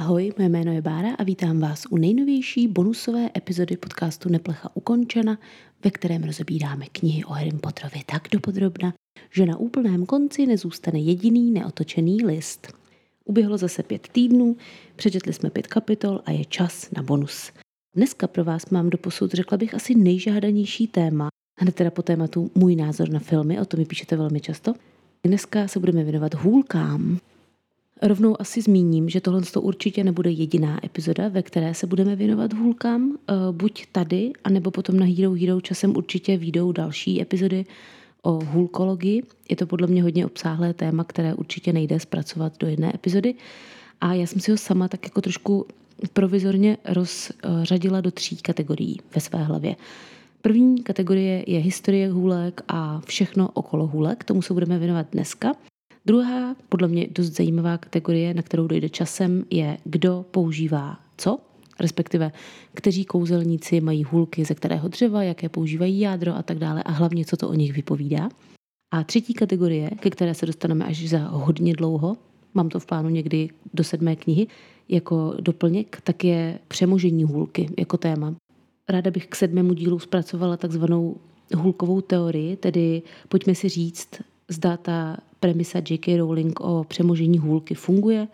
Ahoj, moje jméno je Bára a vítám vás u nejnovější bonusové epizody podcastu Neplecha ukončena, ve kterém rozebíráme knihy o Harry Potterovi tak dopodrobna, že na úplném konci nezůstane jediný neotočený list. Uběhlo zase pět týdnů, přečetli jsme pět kapitol a je čas na bonus. Dneska pro vás mám do posud, řekla bych, asi nejžádanější téma, hned teda po tématu můj názor na filmy, o tom mi píšete velmi často. Dneska se budeme věnovat hůlkám. Rovnou asi zmíním, že tohle to určitě nebude jediná epizoda, ve které se budeme věnovat hůlkám, eh, buď tady, anebo potom na Hero Hero časem určitě výjdou další epizody o hůlkologii. Je to podle mě hodně obsáhlé téma, které určitě nejde zpracovat do jedné epizody. A já jsem si ho sama tak jako trošku provizorně rozřadila do tří kategorií ve své hlavě. První kategorie je historie hůlek a všechno okolo hůlek, tomu se budeme věnovat dneska. Druhá, podle mě dost zajímavá kategorie, na kterou dojde časem, je kdo používá co, respektive kteří kouzelníci mají hůlky ze kterého dřeva, jaké používají jádro a tak dále a hlavně, co to o nich vypovídá. A třetí kategorie, ke které se dostaneme až za hodně dlouho, mám to v plánu někdy do sedmé knihy, jako doplněk, tak je přemožení hůlky jako téma. Ráda bych k sedmému dílu zpracovala takzvanou hůlkovou teorii, tedy pojďme si říct, zda ta premisa J.K. Rowling o přemožení hůlky funguje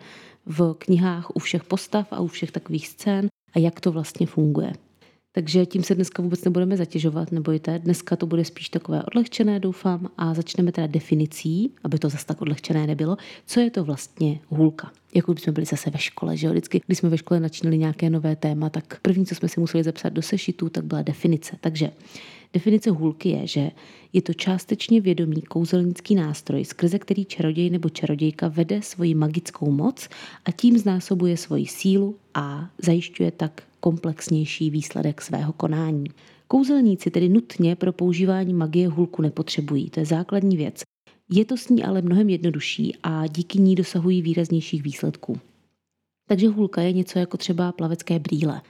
v knihách u všech postav a u všech takových scén a jak to vlastně funguje. Takže tím se dneska vůbec nebudeme zatěžovat, nebojte. Dneska to bude spíš takové odlehčené, doufám, a začneme teda definicí, aby to zase tak odlehčené nebylo, co je to vlastně hůlka. Jako bychom byli zase ve škole, že jo? Vždycky, když jsme ve škole načínali nějaké nové téma, tak první, co jsme si museli zapsat do sešitu, tak byla definice. Takže Definice hůlky je, že je to částečně vědomý kouzelnický nástroj, skrze který čaroděj nebo čarodějka vede svoji magickou moc a tím znásobuje svoji sílu a zajišťuje tak komplexnější výsledek svého konání. Kouzelníci tedy nutně pro používání magie hůlku nepotřebují, to je základní věc. Je to s ní ale mnohem jednodušší a díky ní dosahují výraznějších výsledků. Takže hůlka je něco jako třeba plavecké brýle.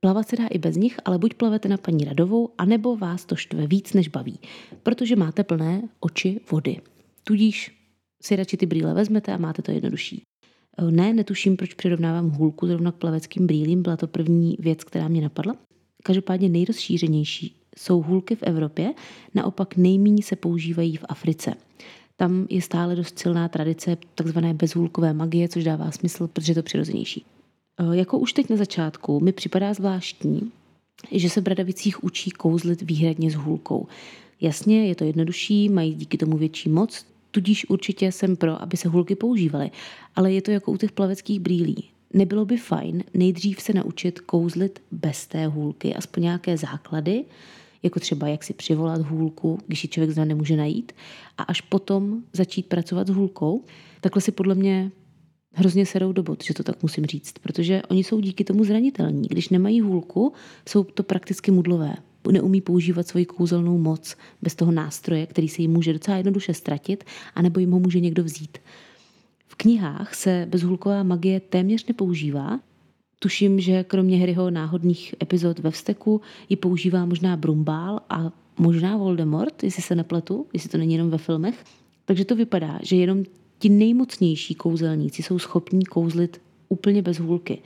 Plavat se dá i bez nich, ale buď plavete na paní Radovou, anebo vás to štve víc, než baví, protože máte plné oči vody. Tudíž si radši ty brýle vezmete a máte to jednodušší. Ne, netuším, proč přirovnávám hůlku zrovna k plaveckým brýlím, byla to první věc, která mě napadla. Každopádně nejrozšířenější jsou hůlky v Evropě, naopak nejméně se používají v Africe. Tam je stále dost silná tradice takzvané bezhůlkové magie, což dává smysl, protože je to přirozenější. Eh, jako už teď na začátku mi připadá zvláštní, že se v Bradavicích učí kouzlit výhradně s hůlkou. Jasně, je to jednodušší, mají díky tomu větší moc, tudíž určitě jsem pro, aby se hůlky používaly. Ale je to jako u těch plaveckých brýlí. Nebylo by fajn nejdřív se naučit kouzlit bez té hůlky, aspoň nějaké základy, jako třeba jak si přivolat hůlku, když ji člověk zna nemůže najít, a až potom začít pracovat s hůlkou. Takhle si podle mě hrozně serou do bod, že to tak musím říct, protože oni jsou díky tomu zranitelní. Když nemají hůlku, jsou to prakticky mudlové. Neumí používat svoji kouzelnou moc bez toho nástroje, který se jim může docela jednoduše ztratit, anebo jim ho může někdo vzít. V knihách se bezhulková magie téměř nepoužívá. Tuším, že kromě Harryho náhodných epizod ve vsteku ji používá možná Brumbál a možná Voldemort, jestli se nepletu, jestli to není jenom ve filmech. Takže to vypadá, že jenom Ti nejmocnější kouzelníci jsou schopní kouzlit úplně bez hůlky.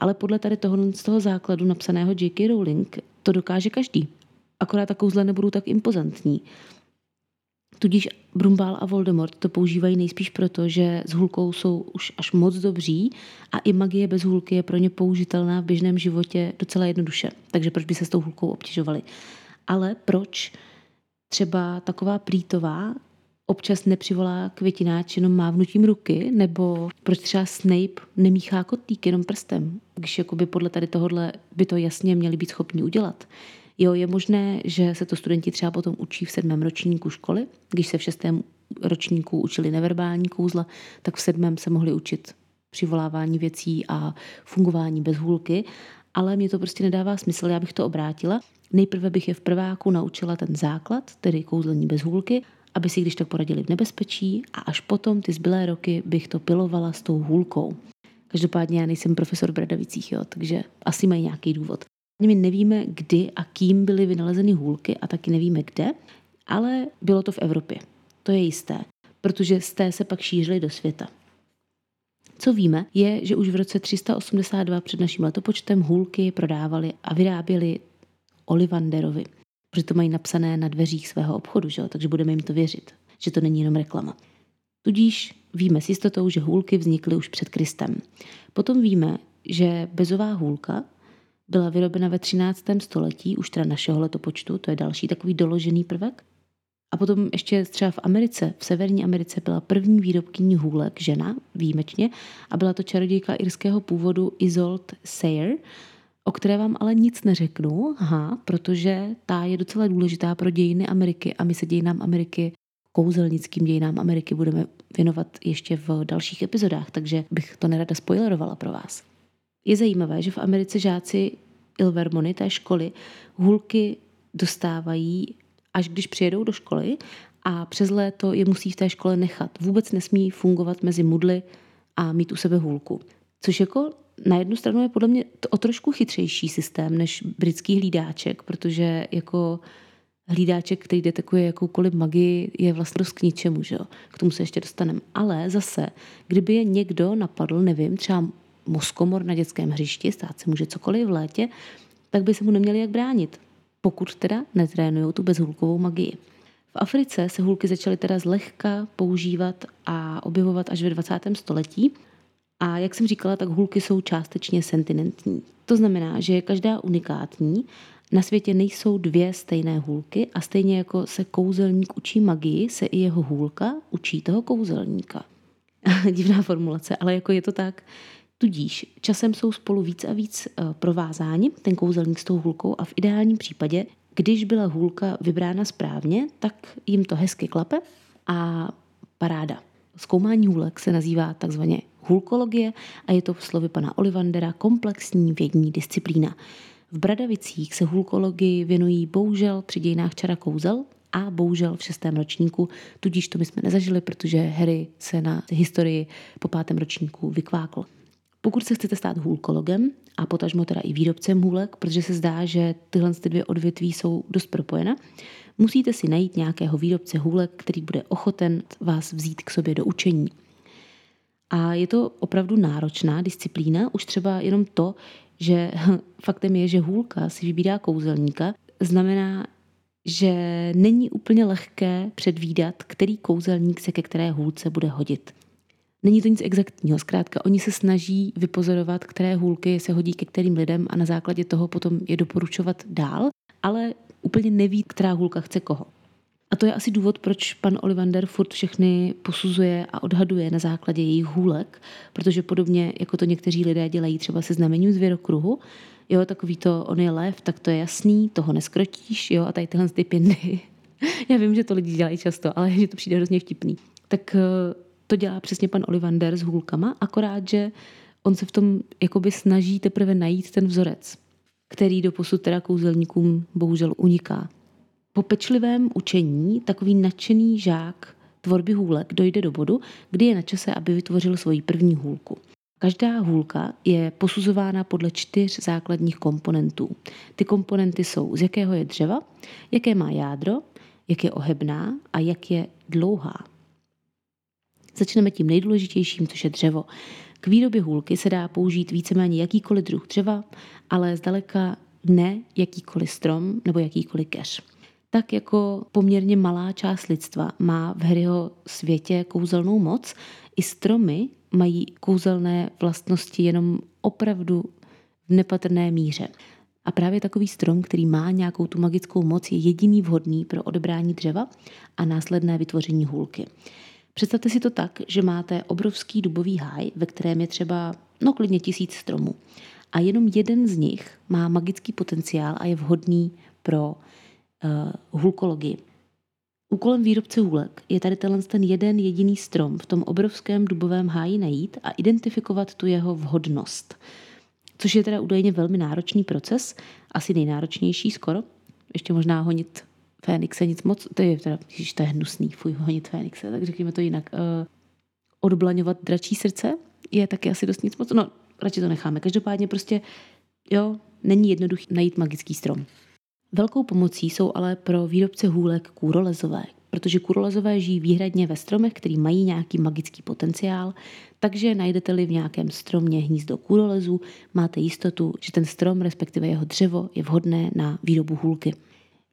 Ale podle tady toho, z toho základu napsaného J.K. Rowling to dokáže každý. Akorát ta kouzle nebudou tak impozantní. Tudíž Brumbál a Voldemort to používají nejspíš proto, že s hůlkou jsou už až moc dobří a i magie bez hůlky je pro ně použitelná v běžném životě docela jednoduše. Takže proč by se s tou hůlkou obtěžovali? Ale proč třeba taková plítová občas nepřivolá květináč jenom mávnutím ruky, nebo proč třeba Snape nemíchá kotlík jenom prstem, když jakoby podle tady tohohle by to jasně měli být schopni udělat. Jo, je možné, že se to studenti třeba potom učí v sedmém ročníku školy, když se v šestém ročníku učili neverbální kouzla, tak v sedmém se mohli učit přivolávání věcí a fungování bez hůlky, ale mě to prostě nedává smysl, já bych to obrátila. Nejprve bych je v prváku naučila ten základ, tedy kouzlení bez hůlky, aby si když tak poradili v nebezpečí a až potom ty zbylé roky bych to pilovala s tou hůlkou. Každopádně já nejsem profesor v Bradavicích, jo, takže asi mají nějaký důvod. My nevíme, kdy a kým byly vynalezeny hůlky a taky nevíme kde, ale bylo to v Evropě. To je jisté, protože z té se pak šířily do světa. Co víme, je, že už v roce 382 před naším letopočtem hůlky prodávali a vyráběli Olivanderovi, protože to mají napsané na dveřích svého obchodu, že? takže budeme jim to věřit, že to není jenom reklama. Tudíž víme s jistotou, že hůlky vznikly už před Kristem. Potom víme, že bezová hůlka byla vyrobena ve 13. století, už teda našeho letopočtu, to je další takový doložený prvek. A potom ještě třeba v Americe, v Severní Americe byla první výrobkyní hůlek žena, výjimečně, a byla to čarodějka irského původu Isolt Sayer, o které vám ale nic neřeknu, aha, protože ta je docela důležitá pro dějiny Ameriky a my se dějinám Ameriky kouzelnickým dějinám Ameriky budeme věnovat ještě v dalších epizodách, takže bych to nerada spoilerovala pro vás. Je zajímavé, že v Americe žáci Ilvermony, té školy, hůlky dostávají, až když přijedou do školy a přes léto je musí v té škole nechat. Vůbec nesmí fungovat mezi mudly a mít u sebe hůlku. Což jako na jednu stranu je podle mě to o trošku chytřejší systém než britský hlídáček, protože jako hlídáček, který detekuje jakoukoliv magii, je vlastně dost k ničemu, že jo? K tomu se ještě dostaneme. Ale zase, kdyby je někdo napadl, nevím, třeba moskomor na dětském hřišti, stát se může cokoliv v létě, tak by se mu neměli jak bránit, pokud teda netrénují tu bezhulkovou magii. V Africe se hulky začaly teda zlehka používat a objevovat až ve 20. století. A jak jsem říkala, tak hulky jsou částečně sentinentní. To znamená, že je každá unikátní na světě nejsou dvě stejné hůlky a stejně jako se kouzelník učí magii, se i jeho hůlka učí toho kouzelníka. Divná formulace, ale jako je to tak. Tudíž časem jsou spolu víc a víc eh, provázáni, ten kouzelník s tou hůlkou a v ideálním případě, když byla hůlka vybrána správně, tak jim to hezky klape a paráda. Zkoumání hůlek se nazývá takzvaně hůlkologie a je to v slovy pana Olivandera komplexní vědní disciplína. V Bradavicích se hulkologii věnují bohužel při dějinách čara kouzel a bohužel v šestém ročníku, tudíž to my jsme nezažili, protože Harry se na historii po pátém ročníku vykvákl. Pokud se chcete stát hůlkologem a potažmo teda i výrobcem hůlek, protože se zdá, že tyhle ty dvě odvětví jsou dost propojena, musíte si najít nějakého výrobce hůlek, který bude ochoten vás vzít k sobě do učení. A je to opravdu náročná disciplína, už třeba jenom to, že faktem je, že hůlka si vybírá kouzelníka, znamená, že není úplně lehké předvídat, který kouzelník se ke které hůlce bude hodit. Není to nic exaktního, zkrátka oni se snaží vypozorovat, které hůlky se hodí ke kterým lidem a na základě toho potom je doporučovat dál, ale úplně neví, která hůlka chce koho. A to je asi důvod, proč pan Olivander furt všechny posuzuje a odhaduje na základě jejich hůlek, protože podobně jako to někteří lidé dělají třeba se znamením zvěrokruhu, jo, takový to, on je lev, tak to je jasný, toho neskrotíš, jo, a tady tyhle ty pindy. Já vím, že to lidi dělají často, ale že to přijde hrozně vtipný. Tak eh, to dělá přesně pan Olivander s hůlkama, akorát, že on se v tom jakoby snaží teprve najít ten vzorec, který do posud teda kouzelníkům bohužel uniká. Po pečlivém učení takový nadšený žák tvorby hůlek dojde do bodu, kdy je na čase, aby vytvořil svoji první hůlku. Každá hůlka je posuzována podle čtyř základních komponentů. Ty komponenty jsou, z jakého je dřeva, jaké má jádro, jak je ohebná a jak je dlouhá. Začneme tím nejdůležitějším, což je dřevo. K výrobě hůlky se dá použít víceméně jakýkoliv druh dřeva, ale zdaleka ne jakýkoliv strom nebo jakýkoliv keř tak jako poměrně malá část lidstva má v Harryho světě kouzelnou moc, i stromy mají kouzelné vlastnosti jenom opravdu v nepatrné míře. A právě takový strom, který má nějakou tu magickou moc, je jediný vhodný pro odebrání dřeva a následné vytvoření hůlky. Představte si to tak, že máte obrovský dubový háj, ve kterém je třeba no klidně tisíc stromů. A jenom jeden z nich má magický potenciál a je vhodný pro uh, hulkologii. Úkolem výrobce hůlek je tady ten jeden jediný strom v tom obrovském dubovém háji najít a identifikovat tu jeho vhodnost. Což je teda údajně velmi náročný proces, asi nejnáročnější skoro. Ještě možná honit Fénixe nic moc, to je teda, když to je hnusný, fuj, honit Fénixe, tak řekněme to jinak. Uh, odblaňovat dračí srdce je taky asi dost nic moc, no radši to necháme. Každopádně prostě, jo, není jednoduchý najít magický strom. Velkou pomocí jsou ale pro výrobce hůlek kůrolezové, protože kurolezové žijí výhradně ve stromech, který mají nějaký magický potenciál, takže najdete-li v nějakém stromě hnízdo kurolezu, máte jistotu, že ten strom, respektive jeho dřevo, je vhodné na výrobu hůlky.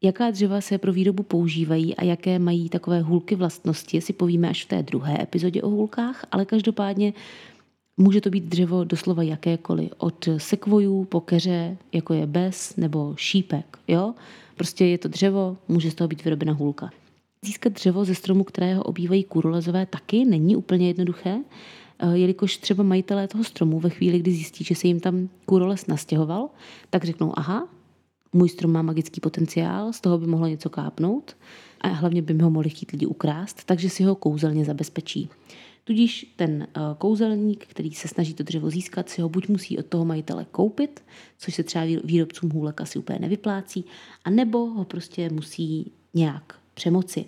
Jaká dřeva se pro výrobu používají a jaké mají takové hůlky vlastnosti, si povíme až v té druhé epizodě o hůlkách, ale každopádně může to být dřevo doslova jakékoliv, od sekvojů po keře, jako je bez nebo šípek, jo? Prostě je to dřevo, může z toho být vyrobena hůlka. Získat dřevo ze stromu, kterého obývají kurolezové, taky není úplně jednoduché, eh, jelikož třeba majitelé toho stromu ve chvíli, kdy zjistí, že se jim tam kuroles nastěhoval, tak řeknou, aha, můj strom má magický potenciál, z toho by mohlo něco kápnout a hlavně by mi ho mohli chtít lidi ukrást, takže si ho kouzelně zabezpečí. Tudíž ten eh, kouzelník, který se snaží to dřevo získat, si ho buď musí od toho majitele koupit, což se třeba výrobcům hůlek asi úplně nevyplácí, a nebo ho prostě musí nějak přemoci.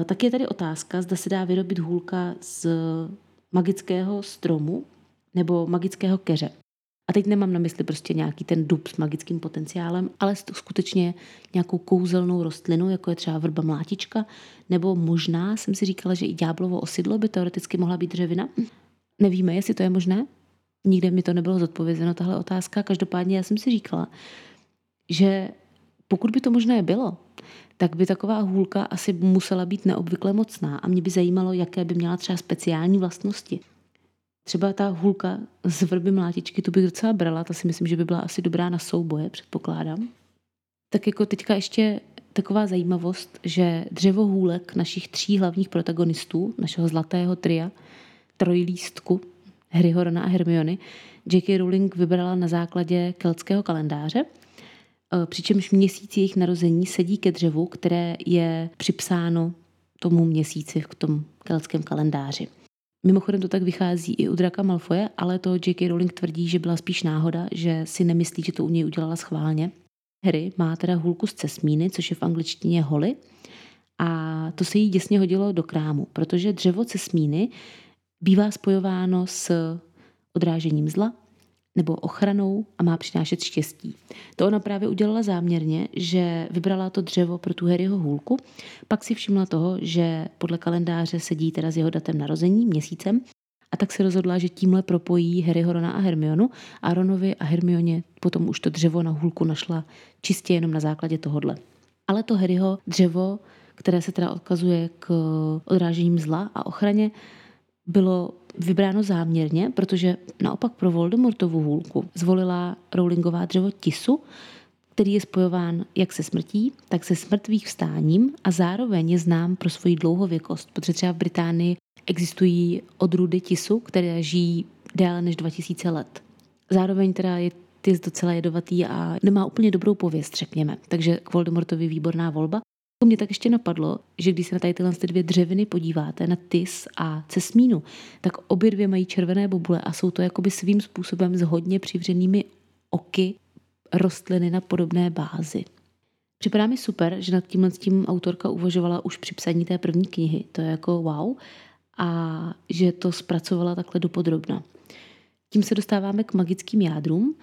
Eh, tak je tady otázka, zda se dá vyrobit hůlka z magického stromu nebo magického keře. A teď nemám na mysli prostě nějaký ten dub s magickým potenciálem, ale skutečně nějakou kouzelnou rostlinu, jako je třeba vrba mlátička, nebo možná jsem si říkala, že i ďáblovo osidlo by teoreticky mohla být dřevina. Nevíme, jestli to je možné. Nikde mi to nebylo zodpovězeno, tahle otázka. Každopádně já jsem si říkala, že pokud by to možné bylo, tak by taková hůlka asi musela být neobvykle mocná a mě by zajímalo, jaké by měla třeba speciální vlastnosti. Třeba ta hůlka z vrby mlátičky, tu bych docela brala, ta si myslím, že by byla asi dobrá na souboje, předpokládám. Tak jako teďka ještě taková zajímavost, že dřevo hůlek našich tří hlavních protagonistů, našeho zlatého tria, trojlístku, Harryho, Rona a Hermiony, J.K. Rowling vybrala na základě keltského kalendáře, e, přičemž měsíc jejich narození sedí ke dřevu, které je připsáno tomu měsíci v tom keltském kalendáři. Mimochodem to tak vychází i u Draka Malfoje, ale to J.K. Rowling tvrdí, že byla spíš náhoda, že si nemyslí, že to u něj udělala schválně. Harry má teda hůlku z cesmíny, což je v angličtině holy, a to se jí děsně hodilo do krámu, protože dřevo cesmíny bývá spojováno s odrážením zla, nebo ochranou a má přinášet štěstí. To ona právě udělala záměrně, že vybrala to dřevo pro tu Harryho hůlku, pak si všimla toho, že podle kalendáře sedí teda s jeho datem narození, měsícem, a tak se rozhodla, že tímhle propojí Harryho, Rona a Hermionu a Ronovi a Hermioně potom už to dřevo na hůlku našla čistě jenom na základě tohodle. Ale to Harryho dřevo, které se teda odkazuje k odrážením zla a ochraně, bylo vybráno záměrně, protože naopak pro Voldemortovu hůlku zvolila Rowlingová dřevo tisu, který je spojován jak se smrtí, tak se smrtvých vstáním a zároveň je znám pro svoji dlouhověkost, protože třeba v Británii existují odrůdy tisu, které žijí déle než 2000 let. Zároveň teda je tis docela jedovatý a nemá úplně dobrou pověst, řekněme. Takže k Voldemortovi výborná volba. Mě tak ještě napadlo, že když se na tady tyhle dvě dřeviny podíváte, na tis a cesmínu, tak obě dvě mají červené bobule a jsou to jakoby svým způsobem s hodně přivřenými oky rostliny na podobné bázi. Připadá mi super, že nad tímhle tím autorka uvažovala už při psaní té první knihy. To je jako wow. A že to zpracovala takhle dopodrobna. Tím se dostáváme k magickým jádrům.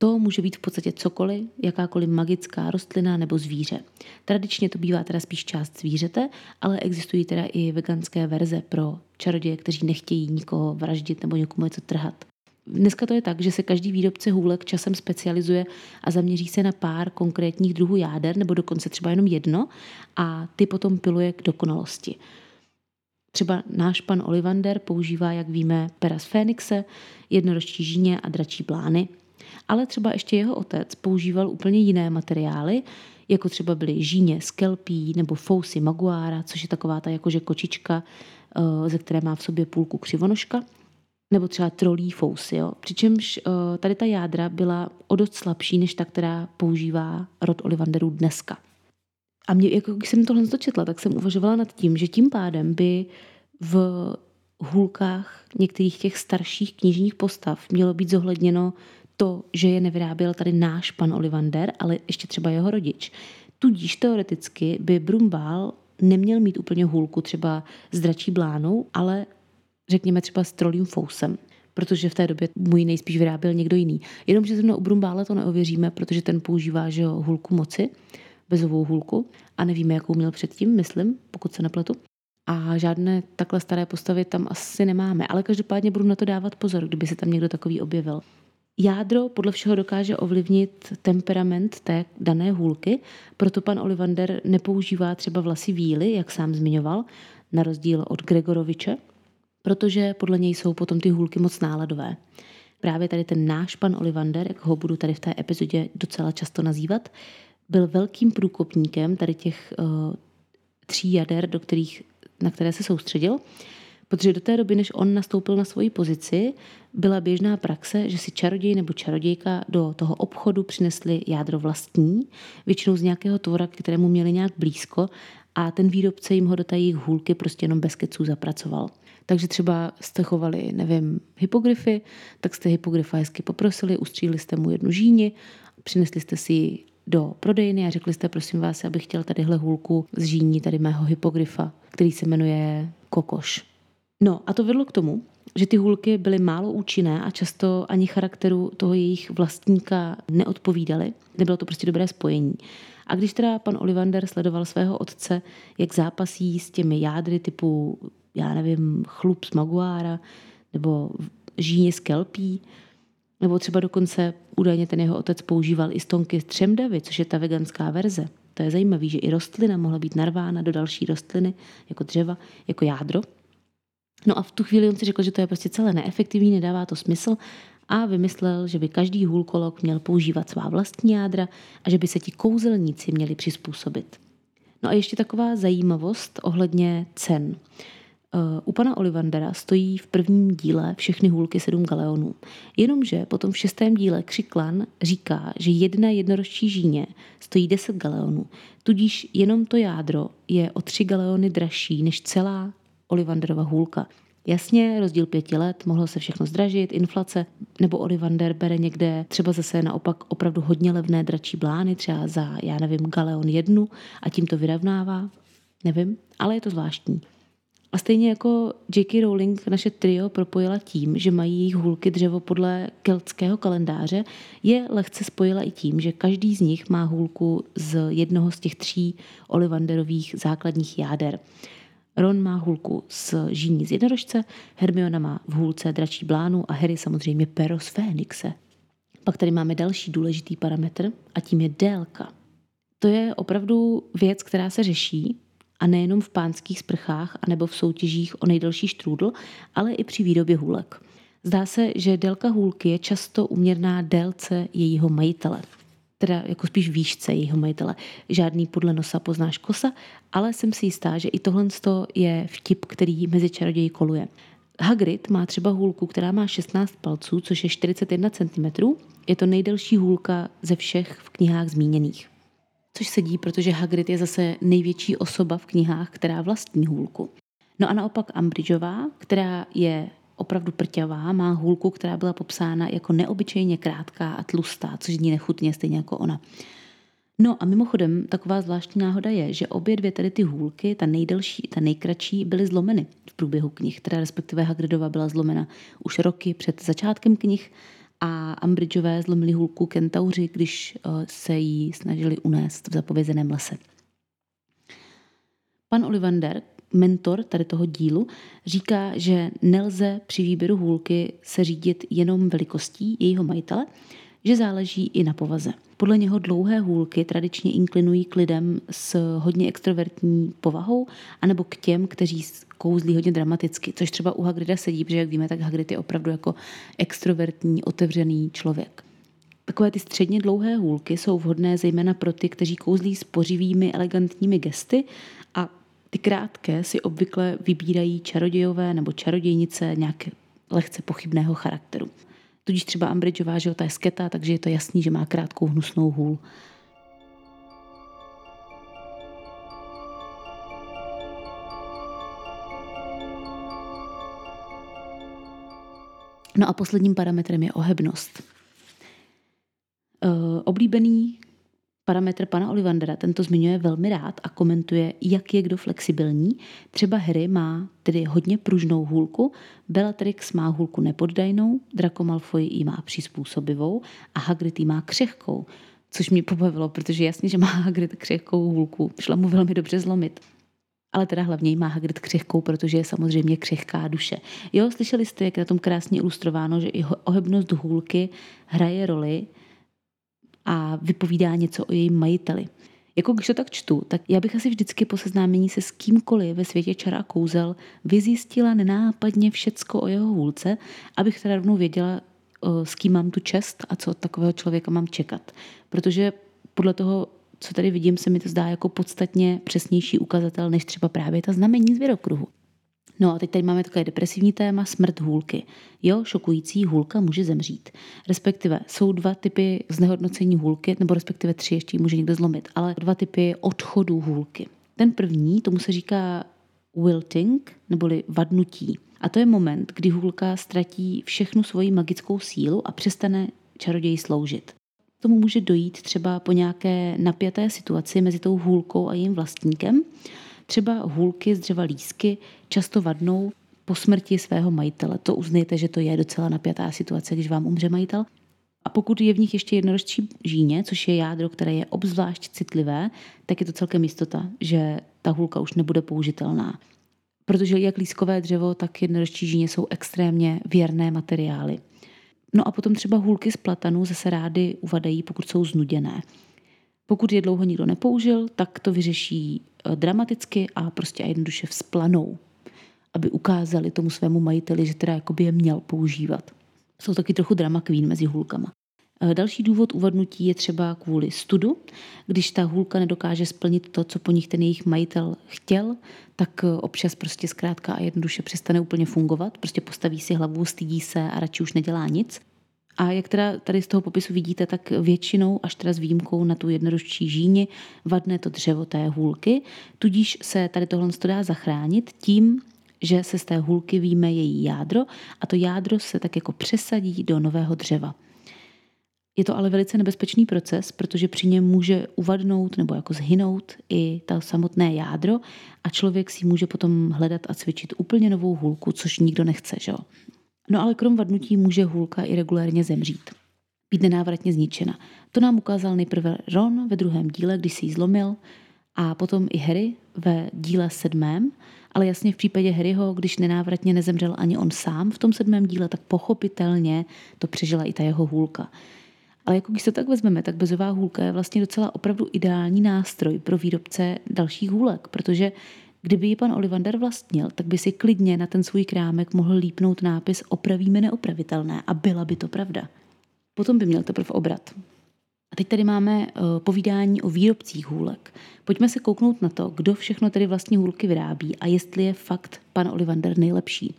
To může být v podstatě cokoliv, jakákoliv magická rostlina nebo zvíře. Tradičně to bývá teda spíš část zvířete, ale existují teda i veganské verze pro čaroděje, kteří nechtějí nikoho vraždit nebo někomu něco trhat. Dneska to je tak, že se každý výrobce hůlek časem specializuje a zaměří se na pár konkrétních druhů jáder, nebo dokonce třeba jenom jedno, a ty potom piluje k dokonalosti. Třeba náš pan Olivander používá, jak víme, pera z Fénixe, jednoročí žíně a dračí plány, ale třeba ještě jeho otec používal úplně jiné materiály, jako třeba byly žíně z kelpí nebo fousy maguára, což je taková ta jakože kočička, eh, ze které má v sobě půlku křivonožka, nebo třeba trolí fousy. Jo. Přičemž eh, tady ta jádra byla o dost slabší než ta, která používá rod Olivanderů dneska. A mě, jako když jsem tohle četla, tak jsem uvažovala nad tím, že tím pádem by v hůlkách některých těch starších knižních postav mělo být zohledněno to, že je nevyráběl tady náš pan Olivander, ale ještě třeba jeho rodič. Tudíž teoreticky by Brumbál neměl mít úplně hůlku třeba s dračí blánou, ale řekněme třeba s trolím fousem protože v té době mu ji nejspíš vyráběl někdo jiný. Jenomže zrovna u Brumbála to neověříme, protože ten používá že jo, hůlku moci, bezovou hůlku a nevíme, jakou měl předtím, myslím, pokud se nepletu. A žádné takhle staré postavy tam asi nemáme, ale každopádně budu na to dávat pozor, kdyby se tam někdo takový objevil. Jádro podle všeho dokáže ovlivnit temperament té dané hůlky, proto pan Olivander nepoužívá třeba vlasy víly, jak sám zmiňoval, na rozdíl od Gregoroviče, protože podle něj jsou potom ty hůlky moc náladové. Právě tady ten náš pan Olivander, jak ho budu tady v té epizodě docela často nazývat, byl velkým průkopníkem tady těch uh, tří jader, do kterých, na které se soustředil, protože do té doby, než on nastoupil na svoji pozici, byla běžná praxe, že si čaroděj nebo čarodějka do toho obchodu přinesli jádro vlastní, většinou z nějakého tvora, k kterému měli nějak blízko a ten výrobce jim ho do té jejich hůlky prostě jenom bez keců zapracoval. Takže třeba jste chovali, nevím, hypogryfy, tak jste hypogryfa hezky poprosili, ustříli jste mu jednu žíni, přinesli jste si ji do prodejny a řekli jste, prosím vás, abych chtěl tadyhle hůlku z žíní tady mého hypogryfa, který se jmenuje Kokoš. No a to vedlo k tomu, že ty hůlky byly málo účinné a často ani charakteru toho jejich vlastníka neodpovídaly. Nebylo to prostě dobré spojení. A když teda pan Olivander sledoval svého otce, jak zápasí s těmi jádry typu, já nevím, chlup z Maguára nebo žíně z kelpí, nebo třeba dokonce údajně ten jeho otec používal i stonky z třemdavy, což je ta veganská verze. To je zajímavé, že i rostlina mohla být narvána do další rostliny, jako dřeva, jako jádro. No a v tu chvíli on si řekl, že to je prostě celé neefektivní, nedává to smysl a vymyslel, že by každý hůlkolog měl používat svá vlastní jádra a že by se ti kouzelníci měli přizpůsobit. No a ještě taková zajímavost ohledně cen. Eh, u pana Olivandera stojí v prvním díle všechny hůlky 7 galeonů. Jenomže potom v šestém díle Křiklan říká, že jedna jednorožčí žíně stojí 10 galeonů. Tudíž jenom to jádro je o 3 galeony dražší než celá Olivanderova hůlka. Jasně, rozdíl pěti let, mohlo se všechno zdražit, inflace, nebo Olivander bere někde třeba zase naopak opravdu hodně levné dračí blány, třeba za, já nevím, galeon jednu a tím to vyrovnává. Nevím, ale je to zvláštní. A stejně jako J.K. Rowling naše trio propojila tím, že mají jejich hůlky dřevo podle keltského kalendáře, je lehce spojila i tím, že každý z nich má hůlku z jednoho z těch tří Olivanderových základních jáder. Ron má hůlku z žíní z jednorožce, Hermiona má v hůlce dračí blánu a Harry samozřejmě pero z Fénixe. Pak tady máme další důležitý parametr a tím je délka. To je opravdu věc, která se řeší a nejenom v pánských sprchách anebo v soutěžích o nejdelší štrůdl, ale i při výrobě hůlek. Zdá se, že délka hůlky je často uměrná délce jejího majitele teda jako spíš výšce jejího majitele. Žádný podle nosa poznáš kosa, ale jsem si jistá, že i tohle je vtip, který mezi čaroději koluje. Hagrid má třeba hůlku, která má 16 palců, což je 41 cm. Je to nejdelší hůlka ze všech v knihách zmíněných. Což sedí, protože Hagrid je zase největší osoba v knihách, která vlastní hůlku. No a naopak Ambridgeová, která je opravdu prťavá, má hůlku, která byla popsána jako neobyčejně krátká a tlustá, což zní nechutně stejně jako ona. No a mimochodem taková zvláštní náhoda je, že obě dvě tady ty hůlky, ta nejdelší, ta nejkratší, byly zlomeny v průběhu knih, teda respektive Hagridova byla zlomena už roky před začátkem knih a Ambridgeové zlomili hůlku kentauři, když eh, se jí snažili unést v zapovězeném lese. Pan Olivander, mentor tady toho dílu, říká, že nelze při výběru hůlky se řídit jenom velikostí jejího majitele, že záleží i na povaze. Podle něho dlouhé hůlky tradičně inklinují k lidem s hodně extrovertní povahou, anebo k těm, kteří kouzlí hodně dramaticky, což třeba u Hagrida sedí, protože jak víme, tak Hagrid je opravdu jako extrovertní, otevřený člověk. Takové ty středně dlouhé hůlky jsou vhodné zejména pro ty, kteří kouzlí s pořivými, elegantními gesty ty krátké si obvykle vybírají čarodějové nebo čarodějnice nějak lehce pochybného charakteru. Tudíž třeba Ambridgeová, že ta je sketa, takže je to jasný, že má krátkou hnusnou hůl. No a posledním parametrem je ohebnost. Uh, oblíbený parametr pana Olivandera, tento zmiňuje velmi rád a komentuje, jak je kdo flexibilní. Třeba Harry má tedy hodně pružnou hůlku, Bellatrix má hůlku nepoddajnou, Draco Malfoy ji má přizpůsobivou a Hagrid ji má křehkou. což mě pobavilo, protože jasně, že má Hagrid křehkou hůlku, šla mu velmi dobře zlomit. Ale teda hlavně má Hagrid křehkou, protože je samozřejmě křehká duše. Jo, slyšeli jste, jak je na tom krásně ilustrováno, že i ohebnost hůlky hraje roli a vypovídá něco o jejím majiteli. Jako když to tak čtu, tak já bych asi vždycky po seznámení se s kýmkoliv ve světě čara a kouzel vyzjistila nenápadně všecko o jeho hůlce, abych teda rovnou věděla, s kým mám tu čest a co od takového člověka mám čekat. Protože podle toho, co tady vidím, se mi to zdá jako podstatně přesnější ukazatel, než třeba právě ta znamení zvěrokruhu. No a teď tady máme takové depresivní téma smrt hůlky. Jo, šokující hůlka může zemřít. Respektive jsou dva typy znehodnocení hůlky, nebo respektive tři ještě může někdo zlomit, ale dva typy odchodů hůlky. Ten první, tomu se říká wilting, neboli vadnutí. A to je moment, kdy hůlka ztratí všechnu svoji magickou sílu a přestane čaroději sloužit. Tomu může dojít třeba po nějaké napjaté situaci mezi tou hůlkou a jejím vlastníkem. Třeba hůlky z dřeva lísky často vadnou po smrti svého majitele. To uznejte, že to je docela napjatá situace, když vám umře majitel. A pokud je v nich ještě jednorožčí žíně, což je jádro, které je obzvlášť citlivé, tak je to celkem jistota, že ta hůlka už nebude použitelná protože jak lískové dřevo, tak jednorožčí žíně jsou extrémně věrné materiály. No a potom třeba hůlky z platanu zase rády uvadají, pokud jsou znuděné. Pokud je dlouho nikdo nepoužil, tak to vyřeší dramaticky a prostě a jednoduše vzplanou, aby ukázali tomu svému majiteli, že teda jakoby je měl používat. Jsou taky trochu drama queen mezi hůlkama. Eh, další důvod uvadnutí je třeba kvůli studu. Když ta hůlka nedokáže splnit to, co po nich ten jejich majitel chtěl, tak eh, občas prostě zkrátka a jednoduše přestane úplně fungovat. Prostě postaví si hlavu, stydí se a radši už nedělá nic. A jak teda tady z toho popisu vidíte, tak většinou, až teda s výjimkou na tu jednorožčí žíni, vadne to dřevo té hůlky, tudíž se tady tohle dá zachránit tím, že se z té hůlky víme její jádro a to jádro se tak jako přesadí do nového dřeva. Je to ale velice nebezpečný proces, protože při něm může uvadnout nebo jako zhynout i ta samotné jádro a člověk si může potom hledat a cvičit úplně novou hůlku, což nikdo nechce. Že? No ale krom vadnutí může hůlka i regulérně zemřít. Být nenávratně zničena. To nám ukázal nejprve Ron ve druhém díle, když si ji zlomil, a potom i Harry ve díle sedmém, ale jasně v případě Harryho, když nenávratně nezemřel ani on sám v tom sedmém díle, tak pochopitelně to přežila i ta jeho hůlka. Ale jako když se tak vezmeme, tak bezová hůlka je vlastně docela opravdu ideální nástroj pro výrobce dalších hůlek, protože kdyby ji pan Olivander vlastnil, tak by si klidně na ten svůj krámek mohl lípnout nápis opravíme neopravitelné a byla by to pravda. Potom by měl teprve obrat. A teď tady máme uh, povídání o výrobcích hůlek. Pojďme se kouknout na to, kdo všechno tedy vlastně hůlky vyrábí a jestli je fakt pan Olivander nejlepší.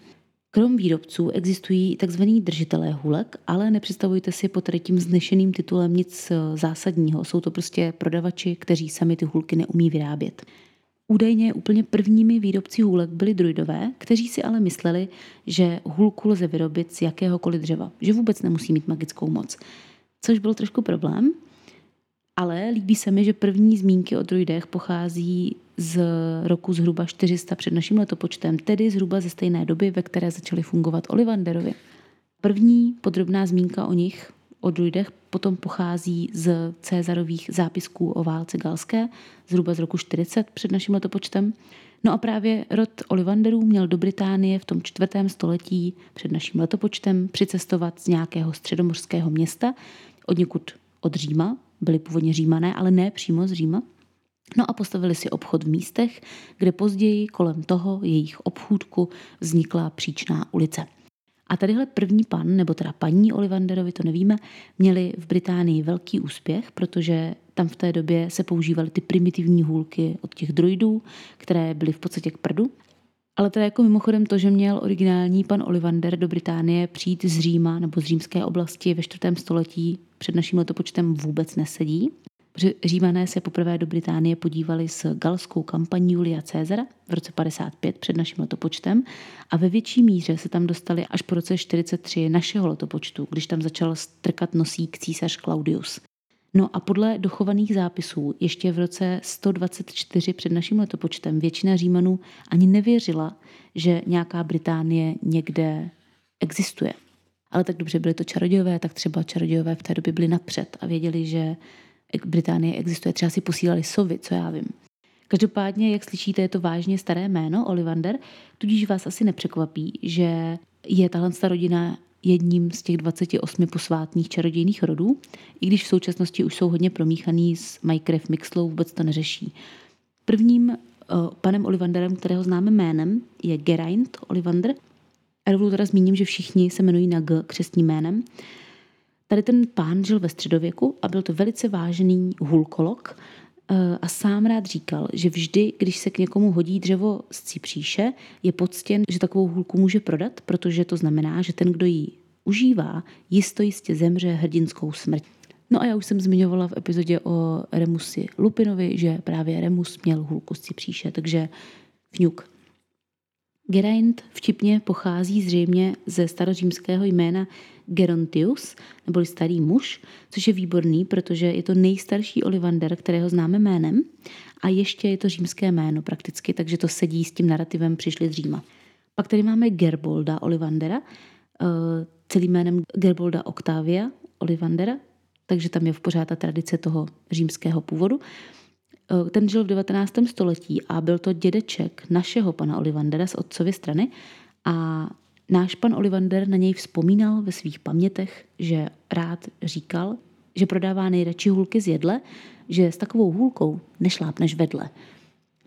Krom výrobců existují tzv. držitelé hůlek, ale nepředstavujte si pod tím znešeným titulem nic eh, zásadního. Jsou to prostě prodavači, kteří sami ty hůlky neumí vyrábět. Údajně úplně prvními výrobci hůlek byli druidové, kteří si ale mysleli, že hůlku lze vyrobit z jakéhokoliv dřeva, že vůbec nemusí mít magickou moc. Což byl trošku problém, ale líbí se mi, že první zmínky o druidech pochází z roku zhruba 400 před naším letopočtem, tedy zhruba ze stejné doby, ve které začaly fungovat Olivanderovi. První podrobná zmínka o nich, o druidech, potom pochází z Cezarových zápisků o válce galské, zhruba z roku 40 před naším letopočtem. No a právě rod Olivanderů měl do Británie v tom čtvrtém století před naším letopočtem přicestovat z nějakého středomořského města, od někud od Říma, byli původně římané, ale ne přímo z Říma, No a postavili si obchod v místech, kde později kolem toho jejich obchůdku vznikla příčná ulice. A tadyhle první pan, nebo teda paní Olivanderovi, to nevíme, měli v Británii velký úspěch, protože tam v té době se používaly ty primitivní hůlky od těch druidů, které byly v podstatě k prdu. Ale teda jako mimochodem to, že měl originální pan Olivander do Británie přijít z Říma nebo z římské oblasti ve čtvrtém století před naším letopočtem vůbec nesedí. Římané se poprvé do Británie podívali s galskou kampaní Julia Cezara v roce 55 před naším letopočtem a ve větší míře se tam dostali až po roce 43 našeho letopočtu, když tam začal strkat nosík císař Claudius. No a podle dochovaných zápisů ještě v roce 124 před naším letopočtem většina Římanů ani nevěřila, že nějaká Británie někde existuje. Ale tak dobře byly to čarodějové, tak třeba čarodějové v té době byli napřed a věděli, že Británie existuje. Třeba si posílali sovy, co já vím. Každopádně, jak slyšíte, je to vážně staré jméno, Olivander, tudíž vás asi nepřekvapí, že je tahle rodina jedním z těch 28 posvátných čarodějných rodů, i když v současnosti už jsou hodně promíchaný s Minecraft Mixlou, vůbec to neřeší. Prvním uh, panem Olivanderem, kterého známe jménem, je Geraint Olivander. A rovnou teda zmíním, že všichni se jmenují na G křestním jménem. Tady ten pán žil ve středověku a byl to velice vážený hulkolog, Eh, a sám rád říkal, že vždy, když se k někomu hodí dřevo z cipříše, je poctěn, že takovou hůlku může prodat, protože to znamená, že ten, kdo ji užívá, jisto jistě zemře hrdinskou smrt. No a já už jsem zmiňovala v epizodě o Remusi Lupinovi, že právě Remus měl hůlku z cipříše, takže vňuk. Geraint vtipně pochází zřejmě ze starořímského jména Gerontius, neboli starý muž, což je výborný, protože je to nejstarší Olivander, kterého známe jménem a ještě je to římské jméno prakticky, takže to sedí s tím narrativem přišli z Říma. Pak tady máme Gerbolda Olivandera, eh, celým jménem Gerbolda Octavia Olivandera, takže tam je v pořád ta tradice toho římského původu. Eh, ten žil v 19. století a byl to dědeček našeho pana Olivandera z otcovy strany a náš pan Olivander na něj vzpomínal ve svých pamětech, že rád říkal, že prodává nejradši hůlky z jedle, že s takovou hůlkou nešlápneš vedle.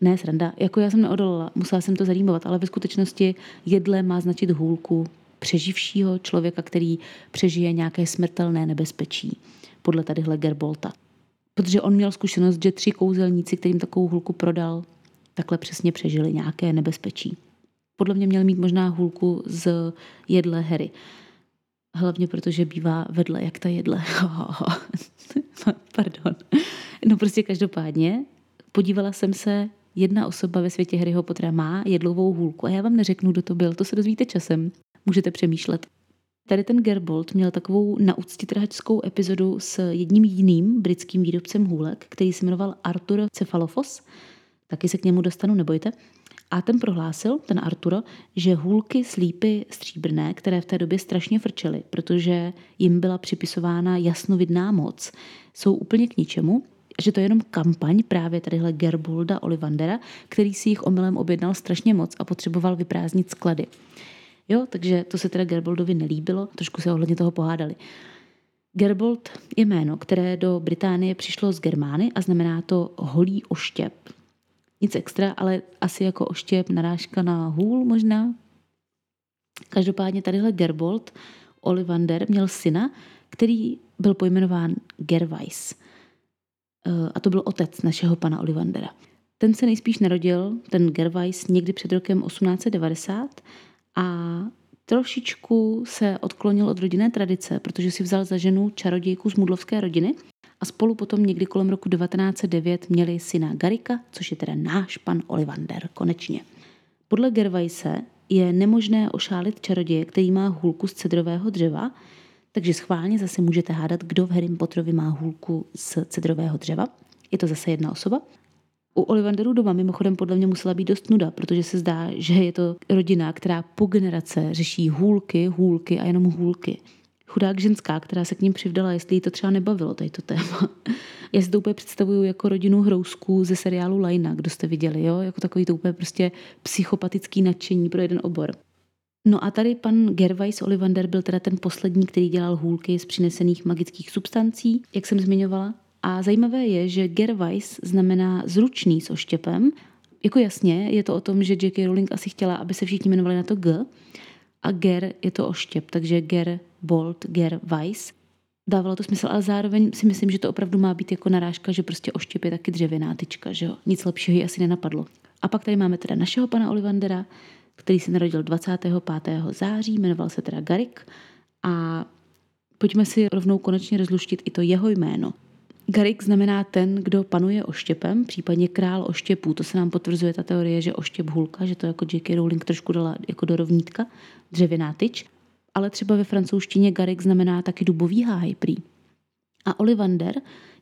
Ne, sranda, jako já jsem neodolala, musela jsem to zarímovat, ale ve skutečnosti jedle má značit hůlku přeživšího člověka, který přežije nějaké smrtelné nebezpečí, podle tadyhle Gerbolta protože on měl zkušenost, že tři kouzelníci, kterým takovou hulku prodal, takhle přesně přežili nějaké nebezpečí. Podle mě měl mít možná hulku z jedle Harry. Hlavně protože bývá vedle, jak ta jedle. Pardon. No prostě každopádně podívala jsem se, jedna osoba ve světě Harryho Pottera má jedlovou hůlku a já vám neřeknu, kdo to byl, to se dozvíte časem. Můžete přemýšlet. Tady ten Gerbold měl takovou naúctitrhačskou epizodu s jedním jiným britským výrobcem hůlek, který se jmenoval Arthur Cephalofos. Taky se k němu dostanu, nebojte. A ten prohlásil, ten Arturo, že hůlky slípy stříbrné, které v té době strašně frčely, protože jim byla připisována jasnovidná moc, jsou úplně k ničemu že to je jenom kampaň právě tadyhle Gerbolda Olivandera, který si jich omylem objednal strašně moc a potřeboval vyprázdnit sklady. Jo, takže to se teda Gerboldovi nelíbilo, trošku se ohledně toho pohádali. Gerbold je jméno, které do Británie přišlo z Germány a znamená to holý oštěp. Nic extra, ale asi jako oštěp narážka na hůl možná. Každopádně tadyhle Gerbold Olivander měl syna, který byl pojmenován Gervais. Eh, a to byl otec našeho pana Olivandera. Ten se nejspíš narodil, ten Gervais, někdy před rokem 1890 a trošičku se odklonil od rodinné tradice, protože si vzal za ženu čarodějku z mudlovské rodiny a spolu potom někdy kolem roku 1909 měli syna Garika, což je teda náš pan Olivander, konečně. Podle Gervaise je nemožné ošálit čaroděje, který má hůlku z cedrového dřeva, takže schválně zase můžete hádat, kdo v Harry Potterovi má hůlku z cedrového dřeva. Je to zase jedna osoba. U Olivanderů doma mimochodem podle mě musela být dost nuda, protože se zdá, že je to rodina, která po generace řeší hůlky, hůlky a jenom hůlky. Chudák ženská, která se k ním přivdala, jestli jí to třeba nebavilo, tady to téma. Já si to úplně představuju jako rodinu hrousků ze seriálu Lajna, kdo jste viděli, jo? Jako takový to úplně prostě psychopatický nadšení pro jeden obor. No a tady pan Gervais Olivander byl teda ten poslední, který dělal hůlky z přinesených magických substancí, jak jsem zmiňovala. A zajímavé je, že Gervais znamená zručný s oštěpem. Jako jasně, je to o tom, že J.K. Rowling asi chtěla, aby se všichni jmenovali na to G. A Ger je to oštěp, takže Ger Bolt, Ger Weiss. Dávalo to smysl, ale zároveň si myslím, že to opravdu má být jako narážka, že prostě oštěp je taky dřevěná tyčka, že jo. Nic lepšího jí asi nenapadlo. A pak tady máme teda našeho pana Olivandera, který se narodil 25. září, jmenoval se teda Garik a pojďme si rovnou konečně rozluštit i to jeho jméno. Garik znamená ten, kdo panuje oštěpem, případně král oštěpů. To se nám potvrzuje ta teorie, že oštěp hulka, že to jako J.K. Rowling trošku dala jako do rovnítka, dřevěná tyč. Ale třeba ve francouzštině Garik znamená taky dubový háj prý. A Olivander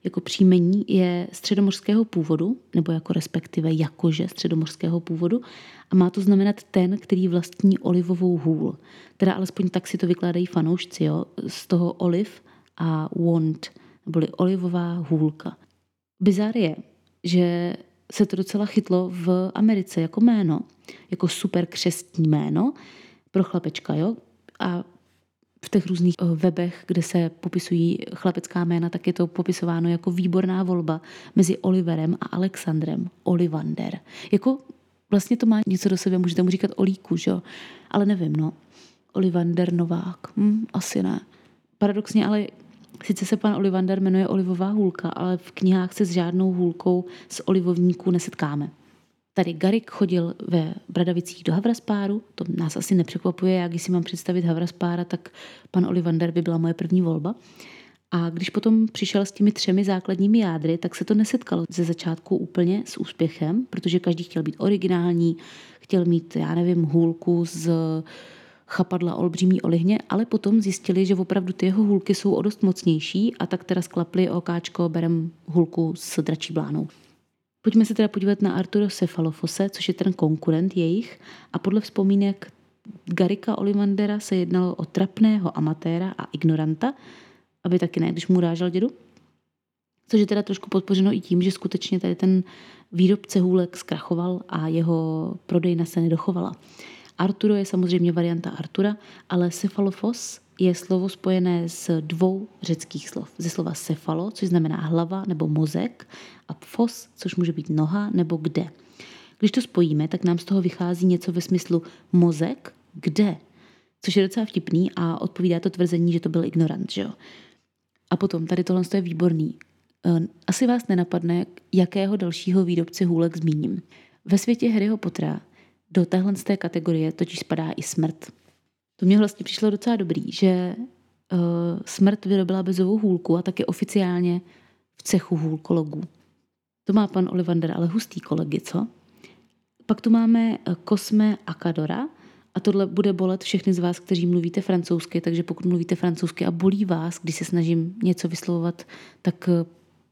jako příjmení je středomořského původu, nebo jako respektive jakože středomořského původu a má to znamenat ten, který vlastní olivovou hůl. Teda alespoň tak si to vykládají fanoušci, jo? z toho oliv a want, neboli olivová hůlka. Bizár je, že se to docela chytlo v Americe jako jméno, jako super křestní jméno pro chlapečka, jo? A v těch různých eh, webech, kde se popisují chlapecká jména, tak je to popisováno jako výborná volba mezi Oliverem a Alexandrem. Olivander. Jako vlastně to má něco do sebe, můžete mu říkat Olíku, že? Ale nevím, no. Olivander Novák. Hm, asi ne. Paradoxně, ale sice se pan Olivander jmenuje Olivová hůlka, ale v knihách se s žádnou hůlkou z olivovníků nesetkáme. Tady Garik chodil ve Bradavicích do Havraspáru, to nás asi nepřekvapuje, když si mám představit Havraspára, tak pan Olivander by byla moje první volba. A když potom přišel s těmi třemi základními jádry, tak se to nesetkalo ze začátku úplně s úspěchem, protože každý chtěl být originální, chtěl mít, já nevím, hůlku z chapadla olbřímí olihně, ale potom zjistili, že opravdu ty jeho hůlky jsou o dost mocnější a tak teda sklapli okáčko, berem hůlku s dračí blánou. Pojďme se teda podívat na Arturo Cephalofose, což je ten konkurent jejich a podle vzpomínek Garika Olivandera se jednalo o trapného amatéra a ignoranta, aby taky ne, když mu rážel dědu. Což je teda trošku podpořeno i tím, že skutečně tady ten výrobce hůlek zkrachoval a jeho prodejna se nedochovala. Arturo je samozřejmě varianta Artura, ale Cephalofos je slovo spojené s dvou řeckých slov. Ze slova cephalo, což znamená hlava nebo mozek, a fos, což může být noha nebo kde. Když to spojíme, tak nám z toho vychází něco ve smyslu mozek, kde, což je docela vtipný a odpovídá to tvrzení, že to byl ignorant, že jo. A potom, tady tohle je výborný. Eh, asi vás nenapadne, jakého dalšího výrobce hůlek zmíním. Ve světě Harryho Pottera do téhle z té kategorie totiž spadá i smrt. To mě vlastně přišlo docela dobrý, že uh, smrt vyrobila bezovou hůlku a taky oficiálně v cechu hůlkologů. To má pan Olivander ale hustý kolegy, co? Pak tu máme Kosme eh, Akadora a tohle bude bolet všechny z vás, kteří mluvíte francouzsky, takže pokud mluvíte francouzsky a bolí vás, když se snažím něco vyslovovat, tak eh,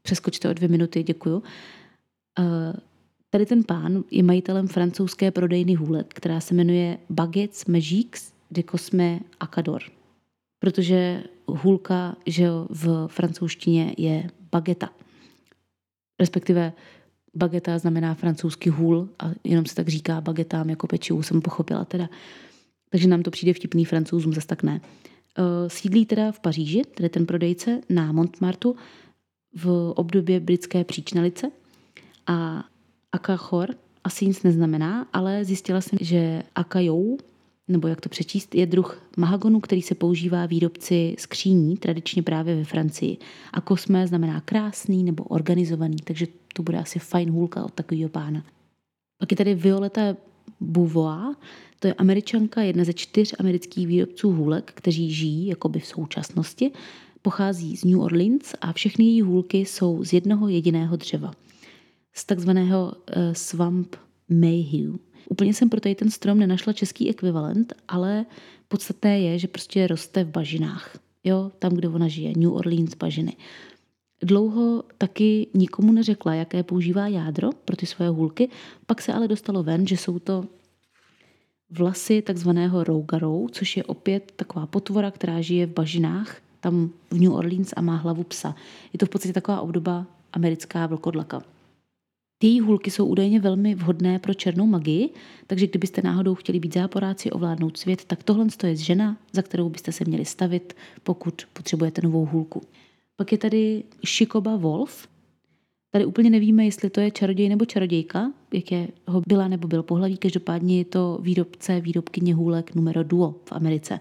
přeskočte o dvě minuty, děkuju. Tady ten pán je majitelem francouzské prodejny hůlek, která se jmenuje Baguettes Magiques de Cosme Acador. Protože hůlka že v francouzštině je bageta. Respektive bageta znamená francouzský hůl a jenom se tak říká bagetám jako pečivu, jsem pochopila teda. Takže nám to přijde vtipný francouzům, zase tak ne. Eh, sídlí teda v Paříži, tedy ten prodejce, na Montmartu v období britské příčnalice a Akachor asi nic neznamená, ale zjistila jsem, že akajou, nebo jak to přečíst, je druh mahagonu, který se používá výrobci skříní, tradičně právě ve Francii. A kosmé znamená krásný nebo organizovaný, takže to bude asi fajn hůlka od takového pána. Pak je tady Violeta Beauvoir, to je američanka, jedna ze čtyř amerických výrobců hůlek, kteří žijí jakoby v současnosti. Pochází z New Orleans a všechny její hůlky jsou z jednoho jediného dřeva – z takzvaného uh, Swamp Mayhew. Úplně jsem pro tady ten strom nenašla český ekvivalent, ale podstatné je, že prostě roste v bažinách. Jo, tam, kde ona žije, New Orleans bažiny. Dlouho taky nikomu neřekla, jaké používá jádro pro ty svoje hůlky, pak se ale dostalo ven, že jsou to vlasy takzvaného rougarou, což je opět taková potvora, která žije v bažinách, tam v New Orleans a má hlavu psa. Je to v podstatě taková obdoba americká vlkodlaka. Ty hůlky jsou údajně velmi vhodné pro černou magii, takže kdybyste náhodou chtěli být záporáci, ovládnout svět, tak tohle je žena, za kterou byste se měli stavit, pokud potřebujete novou hůlku. Pak je tady Shikoba Wolf. Tady úplně nevíme, jestli to je čaroděj nebo čarodějka, jak je ho byla nebo byl pohlaví, každopádně je to výrobce, výrobkyně hůlek numero duo v Americe.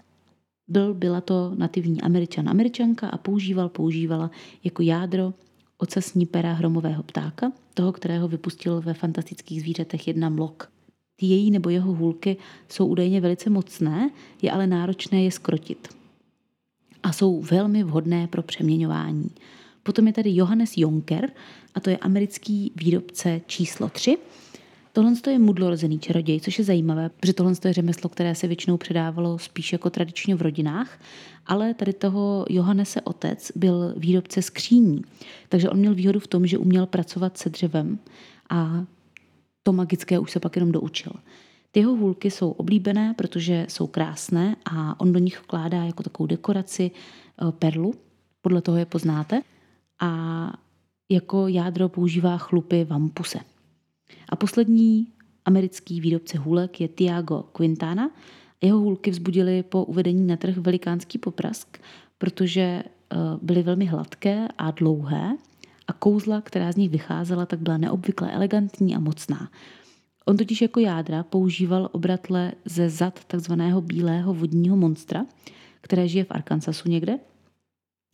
Byl, byla to nativní američan, američanka a používal, používala jako jádro ocasní pera hromového ptáka, toho, kterého vypustil ve fantastických zvířatech jedna mlok. Ty její nebo jeho hůlky jsou údajně velice mocné, je ale náročné je skrotit. A jsou velmi vhodné pro přeměňování. Potom je tady Johannes Jonker, a to je americký výrobce číslo 3, Tohle je mudlorozený čaroděj, což je zajímavé, protože tohle je řemeslo, které se většinou předávalo spíš jako tradičně v rodinách, ale tady toho Johannese otec byl výrobce skříní, takže on měl výhodu v tom, že uměl pracovat se dřevem a to magické už se pak jenom doučil. Ty jeho hůlky jsou oblíbené, protože jsou krásné a on do nich vkládá jako takovou dekoraci eh, perlu, podle toho je poznáte. a jako jádro používá chlupy vampuse. A poslední americký výrobce hůlek je Tiago Quintana. Jeho hůlky vzbudily po uvedení na trh velikánský poprask, protože eh, byly velmi hladké a dlouhé a kouzla, která z nich vycházela, tak byla neobvykle elegantní a mocná. On totiž jako jádra používal obratle ze zad takzvaného bílého vodního monstra, které žije v Arkansasu někde.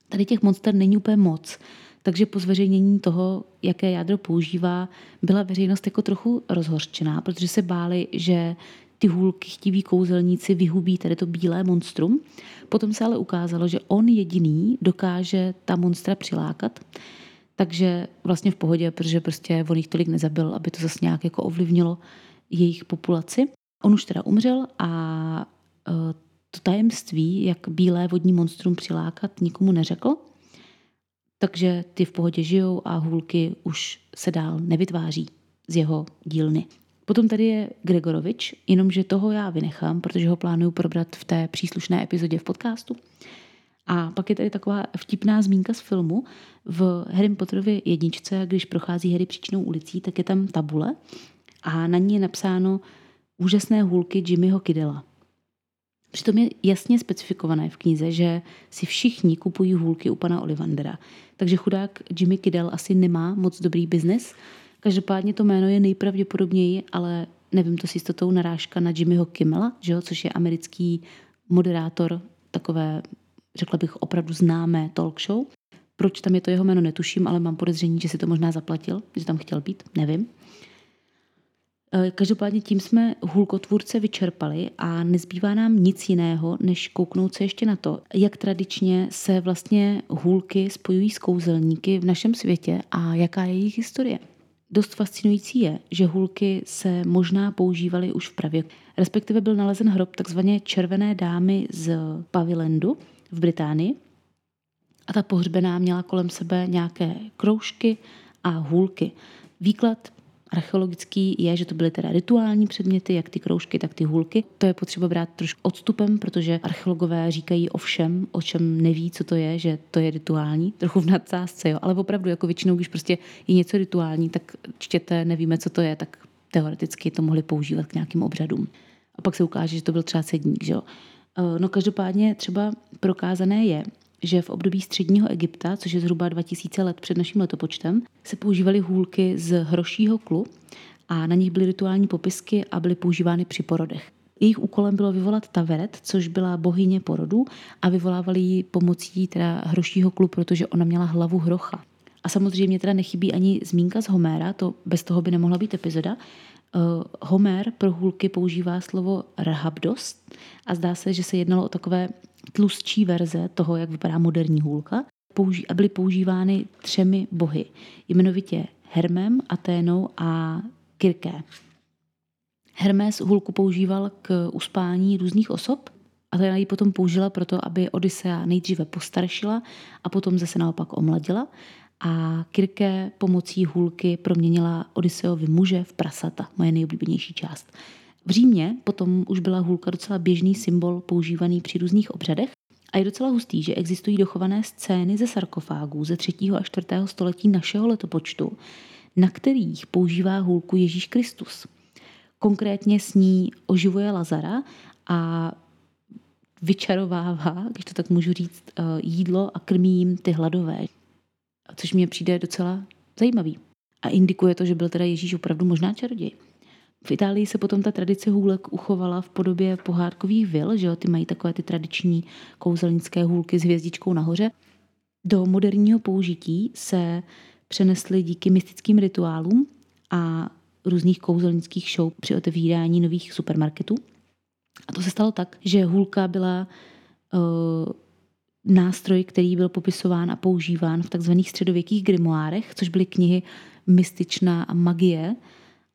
Tady těch monster není úplně moc, takže po zveřejnění toho, jaké jádro používá, byla veřejnost jako trochu rozhořčená, protože se báli, že ty hůlky chtiví kouzelníci vyhubí tady to bílé monstrum. Potom se ale ukázalo, že on jediný dokáže ta monstra přilákat. Takže vlastně v pohodě, protože prostě on jich tolik nezabil, aby to zase nějak jako ovlivnilo jejich populaci. On už teda umřel a e, to tajemství, jak bílé vodní monstrum přilákat, nikomu neřekl. Takže ty v pohodě žijou a hůlky už se dál nevytváří z jeho dílny. Potom tady je Gregorovič, jenomže toho já vynechám, protože ho plánuju probrat v té příslušné epizodě v podcastu. A pak je tady taková vtipná zmínka z filmu. V Harry Potterově jedničce, když prochází Harry příčnou ulicí, tak je tam tabule a na ní je napsáno úžasné hůlky Jimmyho Kidela. Přitom je jasně specifikované v knize, že si všichni kupují hůlky u pana Olivandera. Takže chudák Jimmy Kiddell asi nemá moc dobrý biznis. Každopádně to jméno je nejpravděpodobněji, ale nevím to s jistotou, narážka na Jimmyho Kimmela, že jo, což je americký moderátor takové, řekla bych, opravdu známé talk show. Proč tam je to jeho jméno, netuším, ale mám podezření, že si to možná zaplatil, že tam chtěl být, nevím. Eh, každopádně tím jsme hůlkotvůrce vyčerpali a nezbývá nám nic jiného, než kouknout se ještě na to, jak tradičně se vlastně hůlky spojují s kouzelníky v našem světě a jaká je jejich historie. Dost fascinující je, že hůlky se možná používaly už v pravě. Respektive byl nalezen hrob takzvané červené dámy z Pavilendu v Británii. A ta pohřbená měla kolem sebe nějaké kroužky a hůlky. Výklad archeologický je, že to byly teda rituální předměty, jak ty kroužky, tak ty hůlky. To je potřeba brát trošku odstupem, protože archeologové říkají o všem, o čem neví, co to je, že to je rituální, trochu v nadsázce, jo. ale opravdu jako většinou, když prostě je něco rituální, tak čtěte, nevíme, co to je, tak teoreticky to mohli používat k nějakým obřadům. A pak se ukáže, že to byl třeba sedník, že jo. Eh, no každopádně třeba prokázané je, že v období středního Egypta, což je zhruba 2000 let před naším letopočtem, se používaly hůlky z hrošího klu a na nich byly rituální popisky a byly používány při porodech. Jejich úkolem bylo vyvolat Taveret, což byla bohyně porodu a vyvolávali ji pomocí teda hrošího klu, protože ona měla hlavu hrocha. A samozřejmě teda nechybí ani zmínka z Homéra, to bez toho by nemohla být epizoda. Uh, Homer pro hůlky používá slovo rahabdost a zdá se, že se jednalo o takové tlustší verze toho, jak vypadá moderní hůlka a byly používány třemi bohy, jmenovitě Hermem, Aténou a Kirké. Hermes hůlku používal k uspání různých osob, Aténa ji potom použila proto, aby Odisea nejdříve postaršila a potom zase naopak omladila a Kirke pomocí hůlky proměnila Odiseovi muže v prasata, moje nejoblíbenější část. V Římě potom už byla hůlka docela běžný symbol používaný při různých obřadech a je docela hustý, že existují dochované scény ze sarkofágů ze 3. a 4. století našeho letopočtu, na kterých používá hůlku Ježíš Kristus. Konkrétně s ní oživuje Lazara a vyčarovává, když to tak můžu říct, eh, jídlo a krmí jim ty hladové, což mě přijde docela zajímavý. A indikuje to, že byl teda Ježíš opravdu možná čaroděj. V Itálii se potom ta tradice hůlek uchovala v podobě pohádkových vil, že jo, ty mají takové ty tradiční kouzelnické hůlky s hvězdičkou nahoře. Do moderního použití se přenesly díky mystickým rituálům a různých kouzelnických show při otevírání nových supermarketů. A to se stalo tak, že hůlka byla uh, nástroj, který byl popisován a používán v takzvaných středověkých grimoárech, což byly knihy mystičná a magie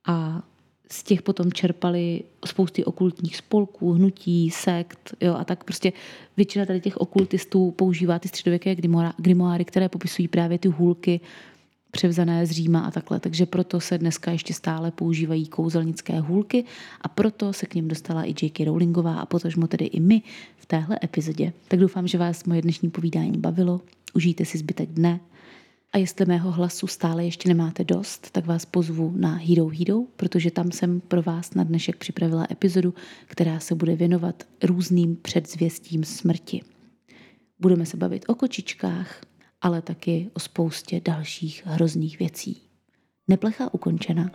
a z těch potom čerpali spousty okultních spolků, hnutí, sekt jo, a tak prostě většina tady těch okultistů používá ty středověké grimoáry, které popisují právě ty hůlky převzané z Říma a takhle. Takže proto se dneska ještě stále používají kouzelnické hůlky a proto se k ním dostala i J.K. Rowlingová a potažmo tedy i my v téhle epizodě. Tak doufám, že vás moje dnešní povídání bavilo. Užijte si zbytek dne A jestli mého hlasu stále ještě nemáte dost, tak vás pozvu na Hero Hero, protože tam jsem pro vás na dnešek připravila epizodu, která se bude věnovat různým předzvěstím smrti. Budeme se bavit o kočičkách, ale taky o spoustě dalších hrozných věcí. Neplecha ukončena